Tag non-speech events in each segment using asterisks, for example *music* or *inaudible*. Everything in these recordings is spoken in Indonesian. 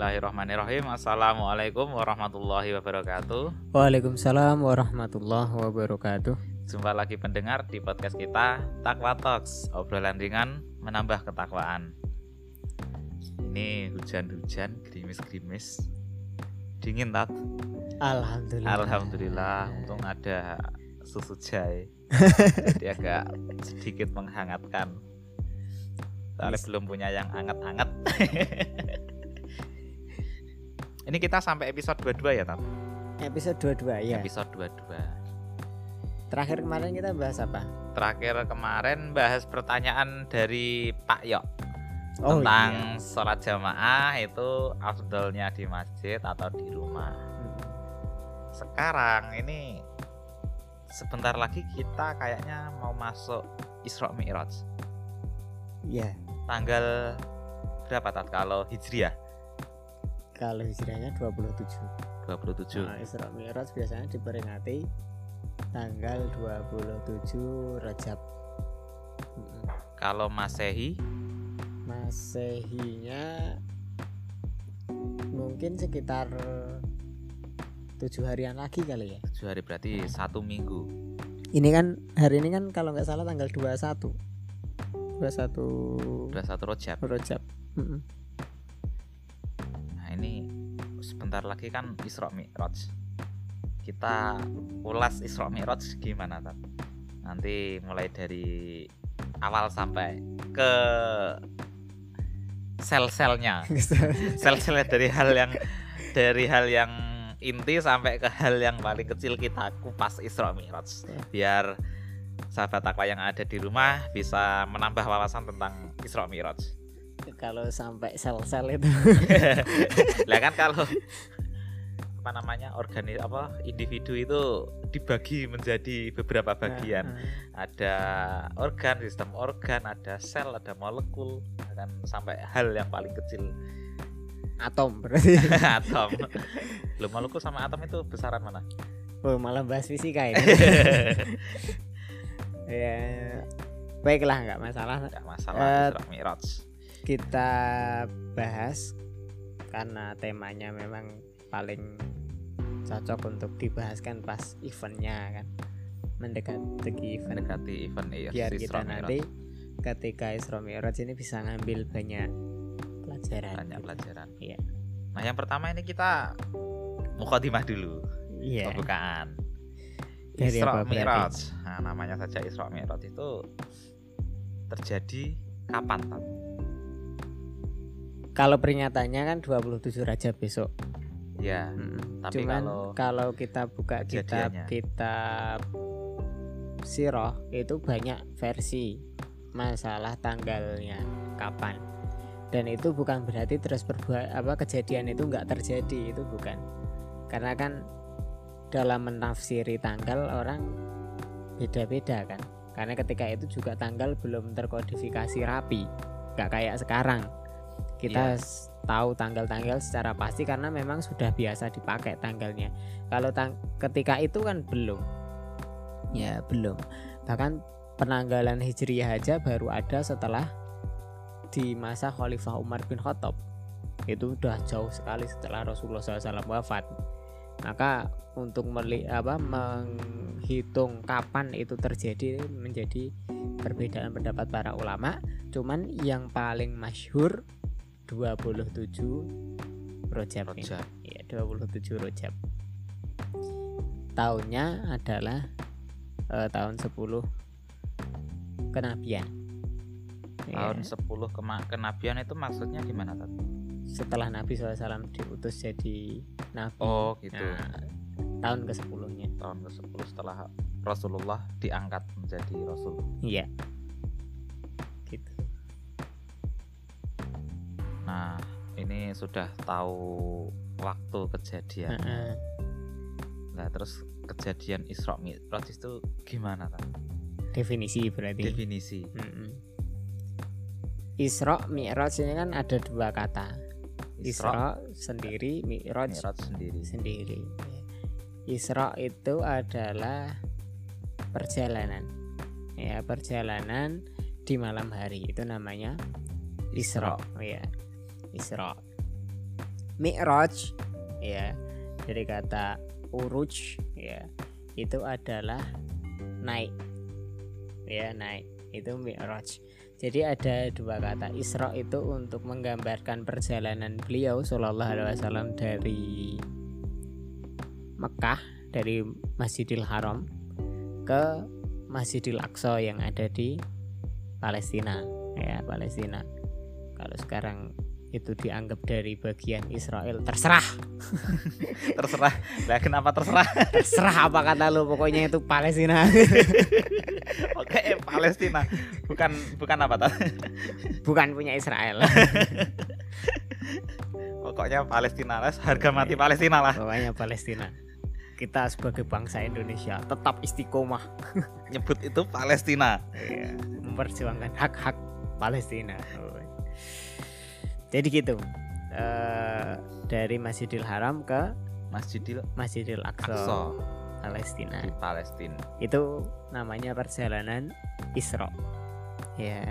Bismillahirrahmanirrahim. Assalamualaikum warahmatullahi wabarakatuh. Waalaikumsalam warahmatullahi wabarakatuh. Jumpa lagi pendengar di podcast kita Takwa Talks Obrolan ringan menambah ketakwaan. Ini hujan-hujan, gerimis-gerimis. Dingin tat Alhamdulillah. Alhamdulillah Untung ada susu jahe Jadi agak sedikit menghangatkan. Soalnya belum punya yang anget-anget *laughs* Ini kita sampai episode 22 ya Tat? Episode 22 ya Episode 22 Terakhir kemarin kita bahas apa? Terakhir kemarin bahas pertanyaan dari Pak Yok Oh Tentang sholat jamaah itu afdolnya di masjid atau di rumah iya. Sekarang ini sebentar lagi kita kayaknya mau masuk Isra Mi'raj Iya Tanggal berapa Tat kalau Hijriah? Kalau hijrahnya 27 27 nah, Isra Mi'raj biasanya diperingati Tanggal 27 Rajab. Kalau Masehi? Masehinya Mungkin sekitar tujuh harian lagi kali ya. 7 hari berarti satu minggu. Ini kan hari ini kan kalau nggak salah tanggal 21 21 Udah satu rojab Rajab. Mm-mm. Sebentar lagi kan Isra Mi'raj. Kita ulas Isra Mi'raj gimana Tat? Nanti mulai dari awal sampai ke sel-selnya. *laughs* Sel-selnya dari hal yang dari hal yang inti sampai ke hal yang paling kecil kita kupas Isra Mi'raj. Biar sahabat takwa yang ada di rumah bisa menambah wawasan tentang Isra Mi'raj kalau sampai sel-sel itu. *laughs* Lah kan kalau apa namanya organi apa individu itu dibagi menjadi beberapa bagian. Nah, ada organ sistem organ ada sel ada molekul dan sampai hal yang paling kecil. Atom berarti. *laughs* Atom. Lo molekul sama atom itu besaran mana? Oh, malah bahas fisika ini. *laughs* Ya baiklah nggak masalah. Nggak masalah Mi'raj kita bahas karena temanya memang paling cocok untuk dibahaskan pas eventnya kan mendekati event mendekati event Is- biar kita nanti ketika Isra Mi'raj ini bisa ngambil banyak pelajaran banyak gitu. pelajaran Iya. nah yang pertama ini kita mukadimah dulu iya pembukaan Dari Isra? Mi'raj. Nah, namanya saja Isra Mi'raj itu terjadi kapan, Tat? Kalau peringatannya kan 27 Rajab besok Ya, Mm, tapi Cuman kalau- kalau kita buka kitab kitab Sirah itu banyak versi masalah tanggalnya kapan. Dan itu bukan berarti terus berbuat apa kejadian itu nggak terjadi itu bukan. Karena kan dalam menafsiri tanggal orang beda-beda kan. Karena ketika itu juga tanggal belum terkodifikasi rapi, nggak kayak sekarang. Kita s- tahu tanggal-tanggal secara pasti karena memang sudah biasa dipakai tanggalnya. Kalau tang ketika itu kan belum. Ya, belum. Bahkan penanggalan Hijriyah aja baru ada setelah di masa Khalifah Umar bin Khattab. Itu udah jauh sekali setelah Rasulullah SAW wafat. Maka untuk meli apa menghitung kapan itu terjadi menjadi perbedaan pendapat para ulama. Cuman yang paling masyhur 27 Rojab. Rojab. Iya, 27 Rojab. Tahunnya adalah eh, tahun 10 kenabian. Iya, tahun 10 kema- kenabian itu maksudnya gimana, Tat? setelah Nabi SAW diutus jadi nabi. Oh, gitu. Nah, tahun ke 10-nya. Tahun ke-10 setelah Rasulullah diangkat menjadi rasul. Iya. Nah, ini sudah tahu waktu kejadian. Heeh. Nah, terus kejadian Isra Mi'raj itu gimana, Tat? Definisi berarti. Definisi. Mm-mm. Isra Mi'raj ini kan ada dua kata. Isra, Isra sendiri, Mi'raj Mi'raj sendiri. sendiri. Isra itu adalah perjalanan. Ya, perjalanan di malam hari itu namanya Isra. Ya. Isra. Mi'raj. Ya dari kata uruj ya itu adalah naik. Ya naik itu Mi'raj. Jadi ada dua kata Isra itu untuk menggambarkan perjalanan beliau Shallallahu Alaihi Wasallam dari Mekah dari Masjidil Haram ke Masjidil Aqsa yang ada di Palestina. Ya Palestina. Kalau sekarang itu dianggap dari bagian Israel. Terserah. *laughs* Terserah. Lah kenapa terserah? *laughs* Terserah apa kata lu pokoknya itu Palestina. *laughs* Oke eh, Palestina. Bukan bukan apa tuh bukan punya Israel. Pokoknya Palestina lah harga mati Palestina lah. Pokoknya Palestina. Kita sebagai bangsa Indonesia tetap istiqomah. Nyebut itu Palestina. Iya, memperjuangkan hak-hak Palestina jadi gitu. Uh, dari Masjidil Haram ke Masjidil Masjidil Aqsa, Aqsa. Palestina. Di Palestina. Itu namanya perjalanan Isra. Ya.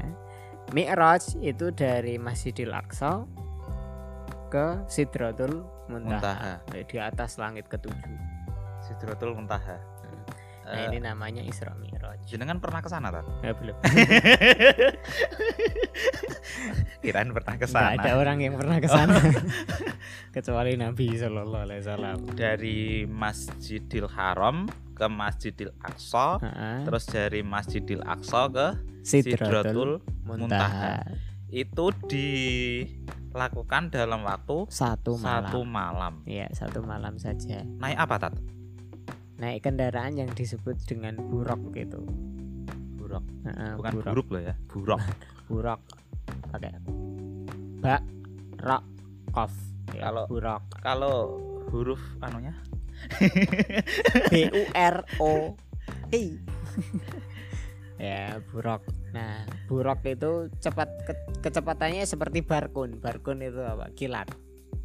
Mi'raj itu dari Masjidil Aqsa ke Sidratul Muntaha, Muntaha. di atas langit ketujuh. Sidratul Muntaha nah Eh, ini namanya Isra Mi'raj. Jenengan pernah ke sana kan ya belum. *laughs* Kirain pernah ke Nggak ada sana orang yang pernah ke sana. *laughs* Kecuali Nabi Shallallahu Alaihi Wasallam. Dari Masjidil Haram ke Masjidil Aqsa Ha-ha. terus dari Masjidil Aqsa ke Sidratul Muntaha. Itu dilakukan dalam waktu satu malam satu malam. ya satu malam saja. Naik apa tat naik kendaraan yang disebut dengan buruk gitu. Buruk Ha-ha, bukan buruk buruk loh ya buruk *laughs* buruk pakai ba ra kof. Ya, Kalau- buruk kalau huruf anunya? *laughs* B u r o. *laughs* I ya buruk nah buruk itu cepat ke- kecepatannya seperti barkun. Barkun itu apa? Kilat.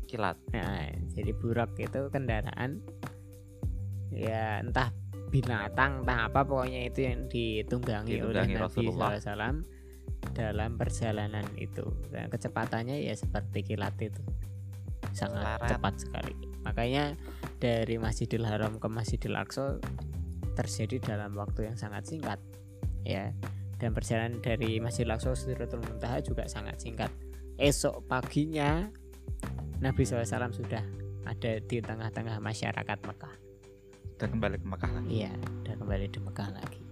Kilat. Nah, jadi burak itu kendaraan ya entah binatang entah apa pokoknya itu yang ditunggangi, oleh Ditunggangi Nabi Rasulullah. SAW dalam perjalanan itu dan kecepatannya ya seperti kilat itu sangat Selarat. cepat sekali makanya dari Masjidil Haram ke Masjidil Aqsa terjadi dalam waktu yang sangat singkat ya dan perjalanan dari Masjidil Aqsa ke Sidratul Muntaha juga sangat singkat esok paginya Nabi SAW sudah ada di tengah-tengah masyarakat Mekah. Udah kembali ke Mekah lagi Iya, udah kembali di Mekah lagi.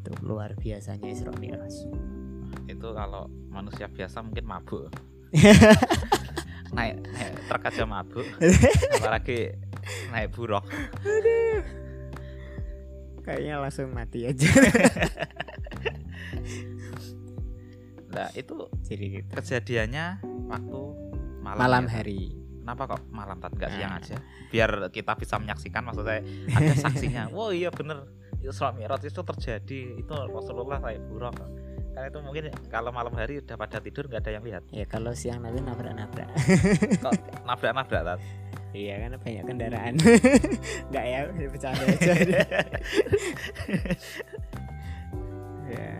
Itu luar biasanya Isra Mi'raj. itu kalau manusia biasa mungkin mabuk *laughs* naik, naik truk aja mabuk *laughs* apalagi naik buruk Kayaknya langsung mati aja. *laughs* nah itu Jadi gitu. kejadiannya waktu malam, Malam ya, hari. Kenapa kok malam tat nggak siang Nah. aja biar kita bisa menyaksikan maksud saya ada saksinya *laughs* wow iya bener Isra Mi'raj itu terjadi itu Rasulullah naik buruk karena itu mungkin kalau malam hari udah pada tidur nggak ada yang lihat Ya kalau siang nanti nabrak-nabrak. kok nabrak-nabrak tat iya kan banyak kendaraan. *laughs* Enggak ya, bercanda aja. *laughs* ya.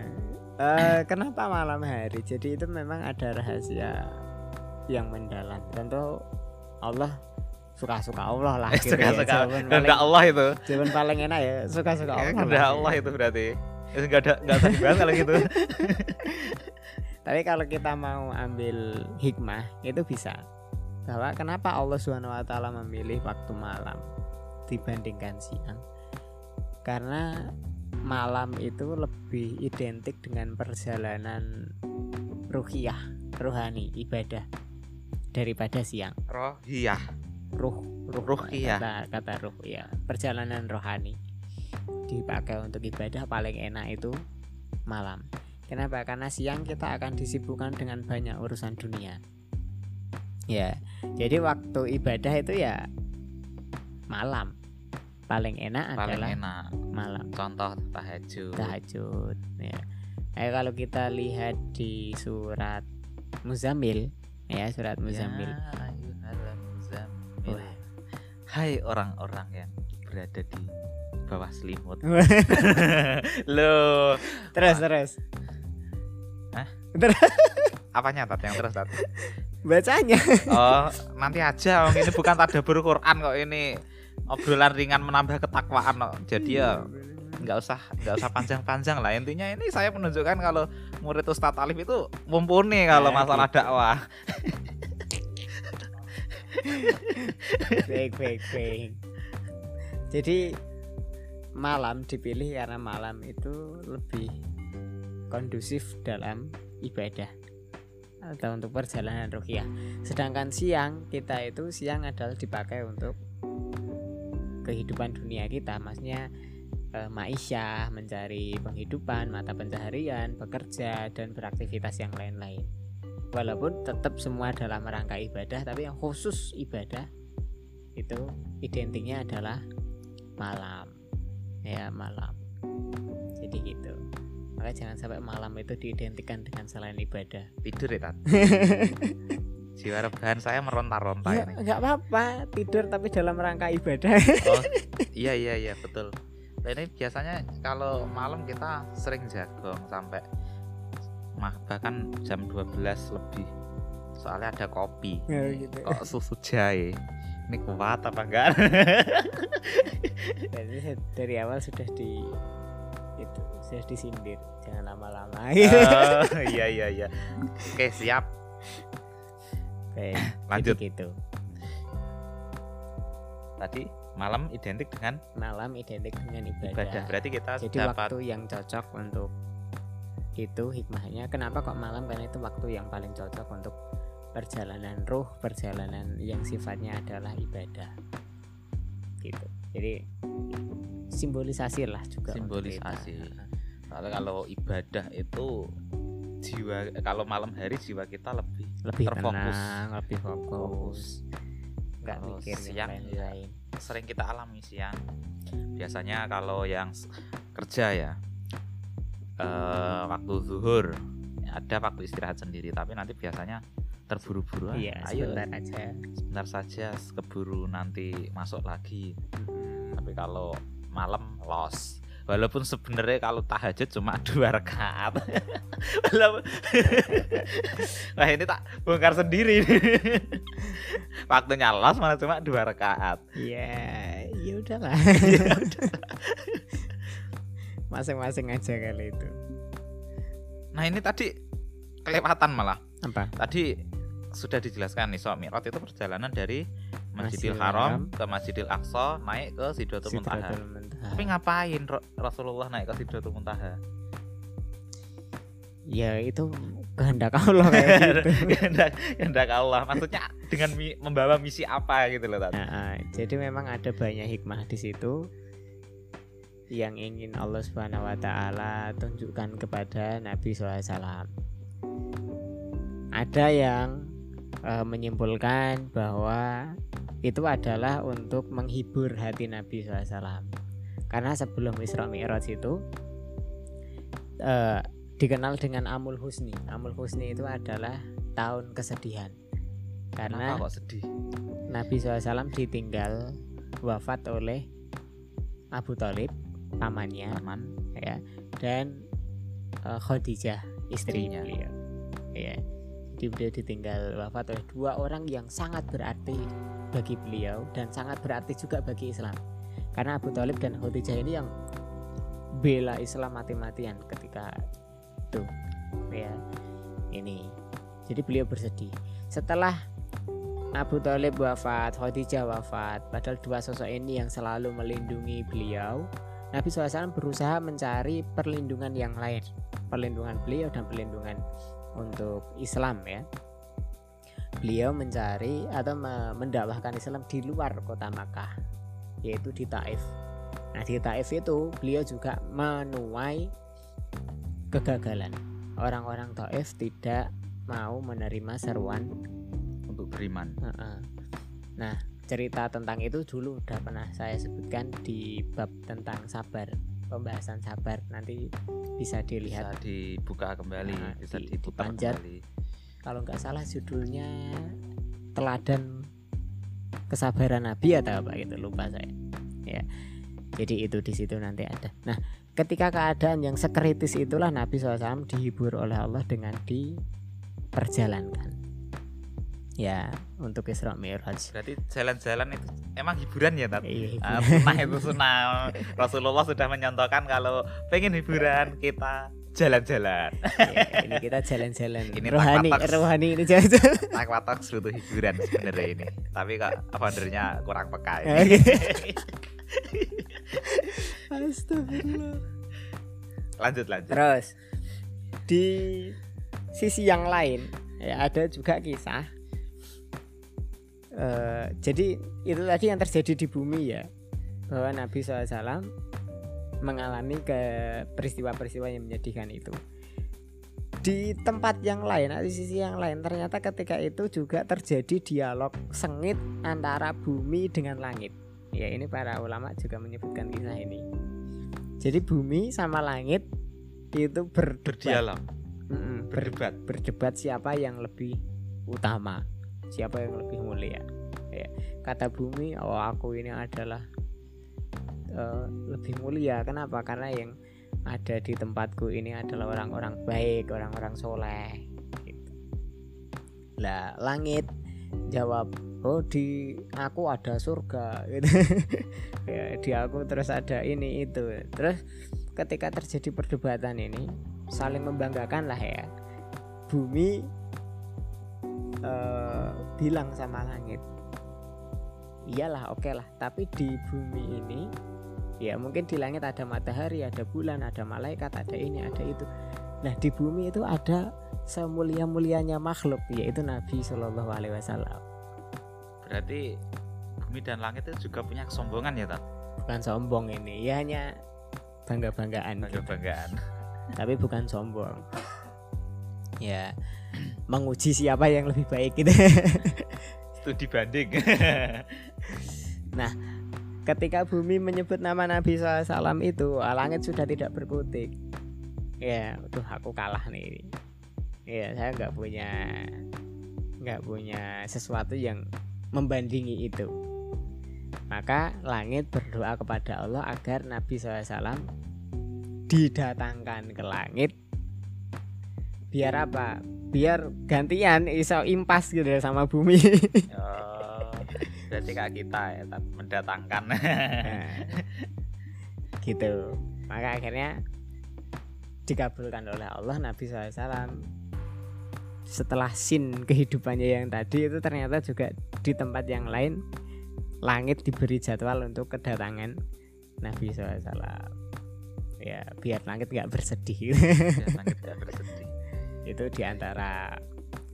Eh, kenapa malam hari? Jadi itu memang ada rahasia yang mendalam. Tentu Allah suka-suka Allah lah *laughs* gitu ya. suka-suka kehendak Allah itu jawaban paling enak ya suka-suka Ya, Allah. kehendak lah. Allah itu berarti nggak ada nggak usah dibahas kalau gitu *laughs* Tapi kalau kita mau ambil hikmah itu bisa. Bahwa kenapa Allah Subhanahu wa taala memilih waktu malam dibandingkan siang? Karena malam itu lebih identik dengan perjalanan ruhiyah, rohani, ibadah daripada siang. rohiyah Ruh, ruh, Ruhiyah. kata, kata ruh ya. Perjalanan rohani dipakai untuk ibadah paling enak itu malam. Kenapa? Karena siang kita akan disibukkan dengan banyak urusan dunia. Ya, jadi waktu ibadah itu ya malam. Paling enak paling adalah enak malam contoh tahajud tahajud. Ya. Eh, kalau kita lihat di surat Muzammil, ya surat Muzammil. Ya, muzammil. Hai orang-orang yang berada di bawah selimut. *laughs* Loh, terus terus. Hah? Terus. apanya tat yang terus tat? bacanya oh nanti aja Om. ini bukan tadabbur Quran kok ini obrolan ringan menambah ketakwaan kok jadi ya nggak usah nggak usah panjang-panjang lah. Intinya ini saya menunjukkan kalau murid Ustadz Alif itu mumpuni kalau Nah, masalah gitu. dakwah. Baik baik baik. Jadi malam dipilih karena malam itu lebih kondusif dalam ibadah atau untuk perjalanan rukyah sedangkan siang kita itu siang adalah dipakai untuk kehidupan dunia kita. Maksudnya eh, maisha mencari penghidupan mata pencaharian bekerja dan beraktivitas yang lain-lain. Walaupun tetap semua dalam rangka ibadah tapi yang khusus ibadah itu identiknya adalah malam. Ya malam. Jadi gitu. Maka jangan sampai malam itu diidentikan dengan selain ibadah. Tidur ya Tat *laughs* jiwa rebahan saya meronta-ronta ya ini. nggak apa-apa. Tidur tapi dalam rangka ibadah. Oh *laughs* iya iya iya betul Nah, ini biasanya kalau malam kita sering jagong sampai mah- bahkan jam 12 lebih. Soalnya ada kopi. Ya, gitu. kok susu jahe? Ini kuat apa enggak? *laughs* Jadi se- dari awal sudah di itu sudah disindir. Jangan lama-lama. Oh, iya iya iya. Oke siap. Baik, lanjut. gitu. Tadi malam identik dengan malam identik dengan ibadah, ibadah. Berarti kita jadi dapat waktu yang cocok untuk itu hikmahnya. Kenapa kok malam? Karena itu waktu yang paling cocok untuk perjalanan ruh perjalanan yang sifatnya adalah ibadah. Gitu. Jadi simbolisasi lah juga Simbolisasi. soalnya kalau ibadah itu jiwa kalau malam hari jiwa kita lebih lebih Terfokus. tenang lebih fokus. Nggak mikir siang, yang ya. Sering kita alami siang biasanya kalau yang kerja ya eh, waktu zuhur ada waktu istirahat sendiri tapi nanti biasanya terburu-buru "Ah, iya ayo sebentar aja. sebentar saja keburu nanti masuk lagi. Tapi kalau malam los walaupun sebenarnya kalau tahajud cuma *laughs* dua rakaat. Walaupun- *laughs* wah ini tak bongkar sendiri. *laughs* Waktunya los malah cuma dua rakaat. Ya ya udahlah. Masing-masing aja kali itu. Nah ini tadi kelewatan malah. Apa? Tadi sudah dijelaskan nih Isra Mi'raj itu perjalanan dari Masjidil Masjidil Haram Haram ke Masjidil Aqsa naik ke Sidratul Muntaha Muntaha. tapi ngapain Rasulullah naik ke Sidratul Muntaha ya itu kehendak Allah kayak *laughs* gitu kehendak kehendak Allah maksudnya dengan mi- membawa misi apa gitu loh Tat. Nah, ah, jadi memang ada banyak hikmah di situ yang ingin Allah Subhanahu wa taala tunjukkan kepada Nabi SAW. Ada yang eh, menyimpulkan bahwa itu adalah untuk menghibur hati Nabi SAW. Karena sebelum Isra Mi'raj itu eh, dikenal dengan Amul Husni. Amul Husni itu adalah tahun kesedihan. Karena Kenapa kok sedih Nabi SAW ditinggal wafat oleh Abu Talib pamannya aman ya dan eh, Khadijah istri Istrinya. beliau ya jadi beliau ditinggal wafat oleh dua orang yang sangat berarti bagi beliau dan sangat berarti juga bagi Islam karena Abu Talib dan Khadijah ini yang bela Islam mati-matian ketika itu ya ini jadi beliau bersedih setelah Abu Talib wafat, Khadijah wafat. Padahal dua sosok ini yang selalu melindungi beliau. Nabi SAW berusaha mencari perlindungan yang lain, perlindungan beliau dan perlindungan untuk Islam ya. Beliau mencari atau me- mendakwahkan Islam di luar kota Makkah, yaitu di Taif. Nah di Taif itu beliau juga menuai kegagalan. Orang-orang Taif tidak mau menerima seruan untuk beriman. Nah, cerita tentang itu dulu udah pernah saya sebutkan di bab tentang sabar, pembahasan sabar. Nanti bisa bisa dilihat dibuka kembali Nah, bisa di- diputar dipanjat. kembali kalau nggak salah judulnya teladan kesabaran Nabi atau apa gitu lupa saya. Ya. Jadi itu di situ nanti ada. Nah, ketika keadaan yang sekritis itulah Nabi SAW dihibur oleh Allah dengan diperjalankan. Ya untuk Isra Mi'raj Berarti jalan-jalan itu emang hiburan ya, Tat? Iya, sunnah itu sunnah. Rasulullah sudah menyontohkan kalau pengen hiburan kita jalan-jalan. Ya, ini kita jalan-jalan Ini rohani tak-tak. rohani ini jalan-jalan Aqua Talks butuh hiburan sebenarnya ini. Tapi kok foundernya kurang peka ini. Astagfirullah. lanjut lanjut. Terus di sisi yang lain ya ada juga kisah. Eh, jadi itu tadi yang terjadi di bumi ya bahwa Nabi SAW mengalami ke peristiwa-peristiwa yang menyedihkan itu. Di tempat yang lain, di sisi yang lain ternyata ketika itu juga terjadi dialog sengit antara bumi dengan langit. Ya ini para ulama juga menyebutkan kisah ini. Jadi bumi sama langit itu berdebat, Berdialog, berdebat. berdebat siapa yang lebih utama, siapa yang lebih mulia. Ya, kata bumi, oh aku ini adalah eh, lebih mulia. Kenapa? Karena yang ada di tempatku ini adalah orang-orang baik, orang-orang soleh. Gitu. Lah langit jawab, oh di aku ada surga. *laughs* Gitu. ya, di aku terus ada ini itu. Terus ketika terjadi perdebatan ini saling membanggakan lah ya bumi eh, bilang sama langit. Iyalah oke lah tapi di bumi ini ya mungkin di langit ada matahari ada bulan ada malaikat ada ini ada itu. Nah di bumi itu ada semulia mulianya makhluk yaitu Nabi Shallallahu Alaihi Wasallam. Berarti bumi dan langit itu juga punya kesombongan ya, Tat? bukan sombong ini ya hanya bangga banggaan Bangga-banggaan. tapi bukan sombong. Ya *clears throat* menguji siapa yang lebih baik gitu. *laughs* Studi banding. *laughs* ketika bumi menyebut nama Nabi SAW itu langit sudah tidak berkutik. Ya tuh aku kalah nih. Ya saya nggak punya nggak punya sesuatu yang membandingi itu. Maka langit berdoa kepada Allah agar Nabi SAW didatangkan ke langit. Biar apa biar gantian iso impas gitu sama bumi. Oh, berarti kayak kita ya, mendatangkan. Nah, gitu. Maka akhirnya dikabulkan oleh Allah Nabi SAW setelah sin kehidupannya yang tadi itu ternyata juga di tempat yang lain langit diberi jadwal untuk kedatangan Nabi SAW ya biar langit nggak bersedih. Biar langit tidak bersedih. Itu di antara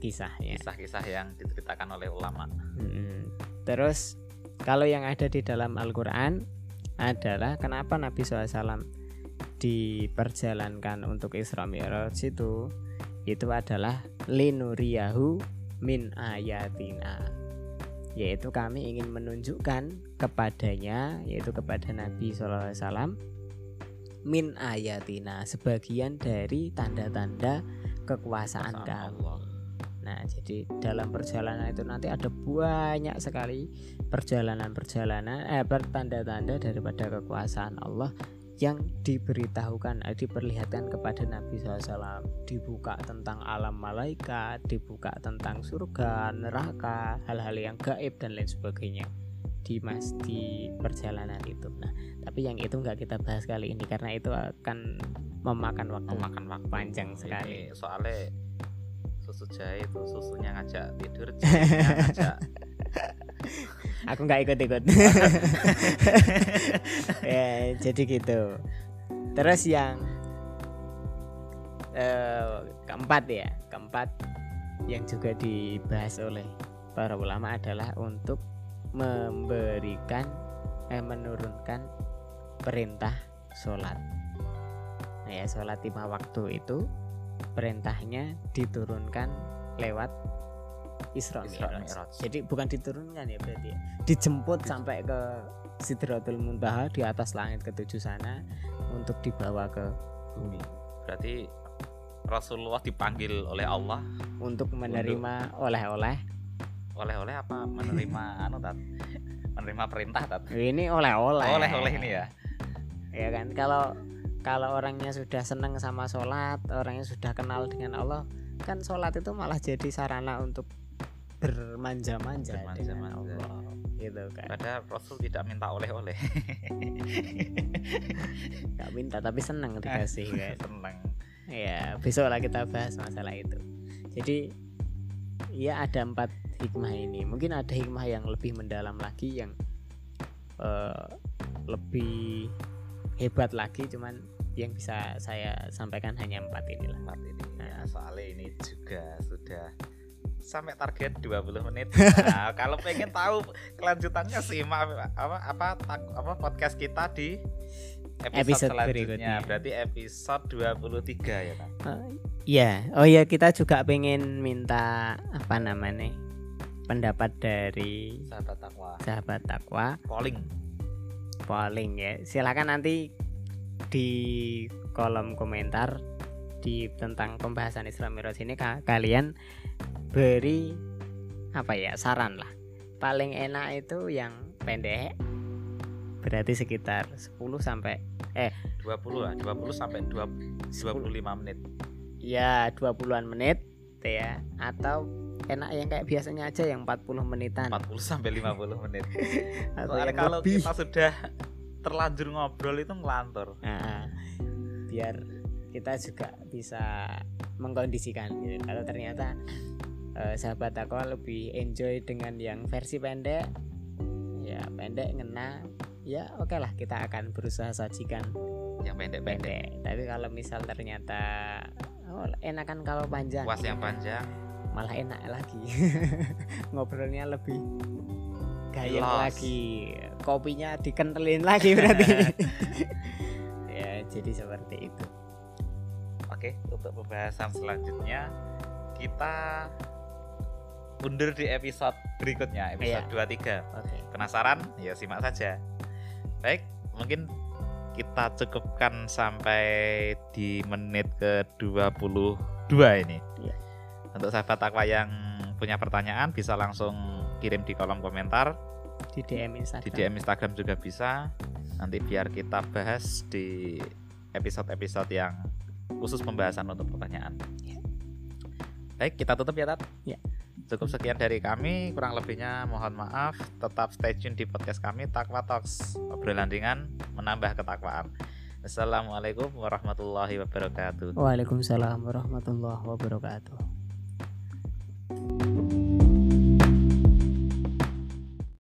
kisahnya Kisah-kisah yang diceritakan oleh ulama. Mm-mm. Terus kalau yang ada di dalam Al-Quran adalah kenapa Nabi SAW diperjalankan untuk Isra Mi'raj itu itu adalah linuriyahu min ayatina yaitu kami ingin menunjukkan kepadanya yaitu kepada Nabi SAW min ayatina sebagian dari tanda-tanda kekuasaan Allah. Nah, jadi dalam perjalanan itu nanti ada banyak sekali perjalanan-perjalanan eh tanda-tanda daripada kekuasaan Allah yang diberitahukan, eh, diperlihatkan kepada Nabi SAW. Dibuka tentang alam malaikat, dibuka tentang surga, neraka, hal-hal yang gaib dan lain sebagainya di mas di perjalanan itu. Nah, tapi yang itu nggak kita bahas kali ini karena itu akan memakan waktu Memakan waktu panjang sekali. Ini soalnya susu jahe itu susunya ngajak tidur, *laughs* ngajak aku nggak ikut ikut *laughs* ya jadi gitu terus yang eh, keempat ya keempat yang juga dibahas oleh para ulama adalah untuk memberikan eh menurunkan perintah sholat nah ya sholat lima waktu itu perintahnya diturunkan lewat Isra. Mi'raj. Jadi bukan diturunkan ya berarti ya. Dijemput sampai ke Sidratul Muntaha di atas langit ketujuh sana untuk dibawa ke bumi. Berarti Rasulullah dipanggil oleh Allah untuk menerima oleh-oleh. Oleh-oleh apa menerima *laughs* anu tat menerima perintah tat Ini oleh-oleh. oleh-oleh ini ya Ya kan kalau kalau orangnya sudah senang sama sholat, orangnya sudah kenal dengan Allah, kan sholat itu malah jadi sarana untuk bermanja-manja dengan. Allah gitu kan Padahal Rasul tidak minta oleh-oleh. *laughs* nggak minta tapi senang dikasih *laughs* kan Seneng. ya besok lah kita bahas masalah itu jadi ya ada empat hikmah ini mungkin ada hikmah yang lebih mendalam lagi yang eh, lebih hebat lagi cuman yang bisa saya sampaikan hanya empat inilah Empat ini. Ya, soalnya ini juga sudah sampai target 20 menit. *laughs* Nah, kalau pengen tahu kelanjutannya simak apa apa apa podcast kita di episode, Episode selanjutnya. berikutnya. Berarti episode 23 ya, Pak. ya oh ya kita juga pengen minta apa namanya pendapat dari Sahabat takwa. sahabat takwa Polling. polling ya silakan nanti di kolom komentar di tentang pembahasan Isra Mi'raj ini ka- kalian beri apa ya saran lah paling enak itu yang pendek berarti sekitar 10 sampai 20 lah, 20 sampai 20, 25 menit. ya 20-an menit ya atau enak yang kayak biasanya aja yang 40 menitan 40 sampai 50 menit. *laughs* atau Soalnya kalau lebih kita sudah terlanjur ngobrol itu ngelantur. Nah, biar kita juga bisa mengkondisikan gitu. Kalau ternyata eh, sahabat aku lebih enjoy dengan yang versi pendek, ya pendek ngena, ya oke lah kita akan berusaha sajikan Yang pendek-pendek. pendek. Tapi kalau misal ternyata oh, enakan kalau panjang, Puas yang panjang. malah enak lagi *laughs* ngobrolnya lebih gayeng Los. lagi kopinya dikentelin lagi berarti *laughs* ya jadi seperti itu Oke, untuk pembahasan selanjutnya kita undur di episode berikutnya, episode 23. oke Penasaran? Ya simak saja. Baik, mungkin kita cukupkan sampai di menit ke-22 ini. Iya. Untuk sahabat takwa yang punya pertanyaan bisa langsung kirim di kolom komentar, di DM Instagram di DM Instagram juga bisa. Nanti biar kita bahas di episode-episode yang khusus pembahasan untuk pertanyaan. Iya. Baik, kita tutup ya, Tat. Iya. Cukup sekian dari kami, kurang lebihnya mohon maaf. Tetap stay tune di podcast kami Takwa Talks, obrolan ringan menambah ketakwaan. Assalamualaikum warahmatullahi wabarakatuh. Waalaikumsalam warahmatullahi wabarakatuh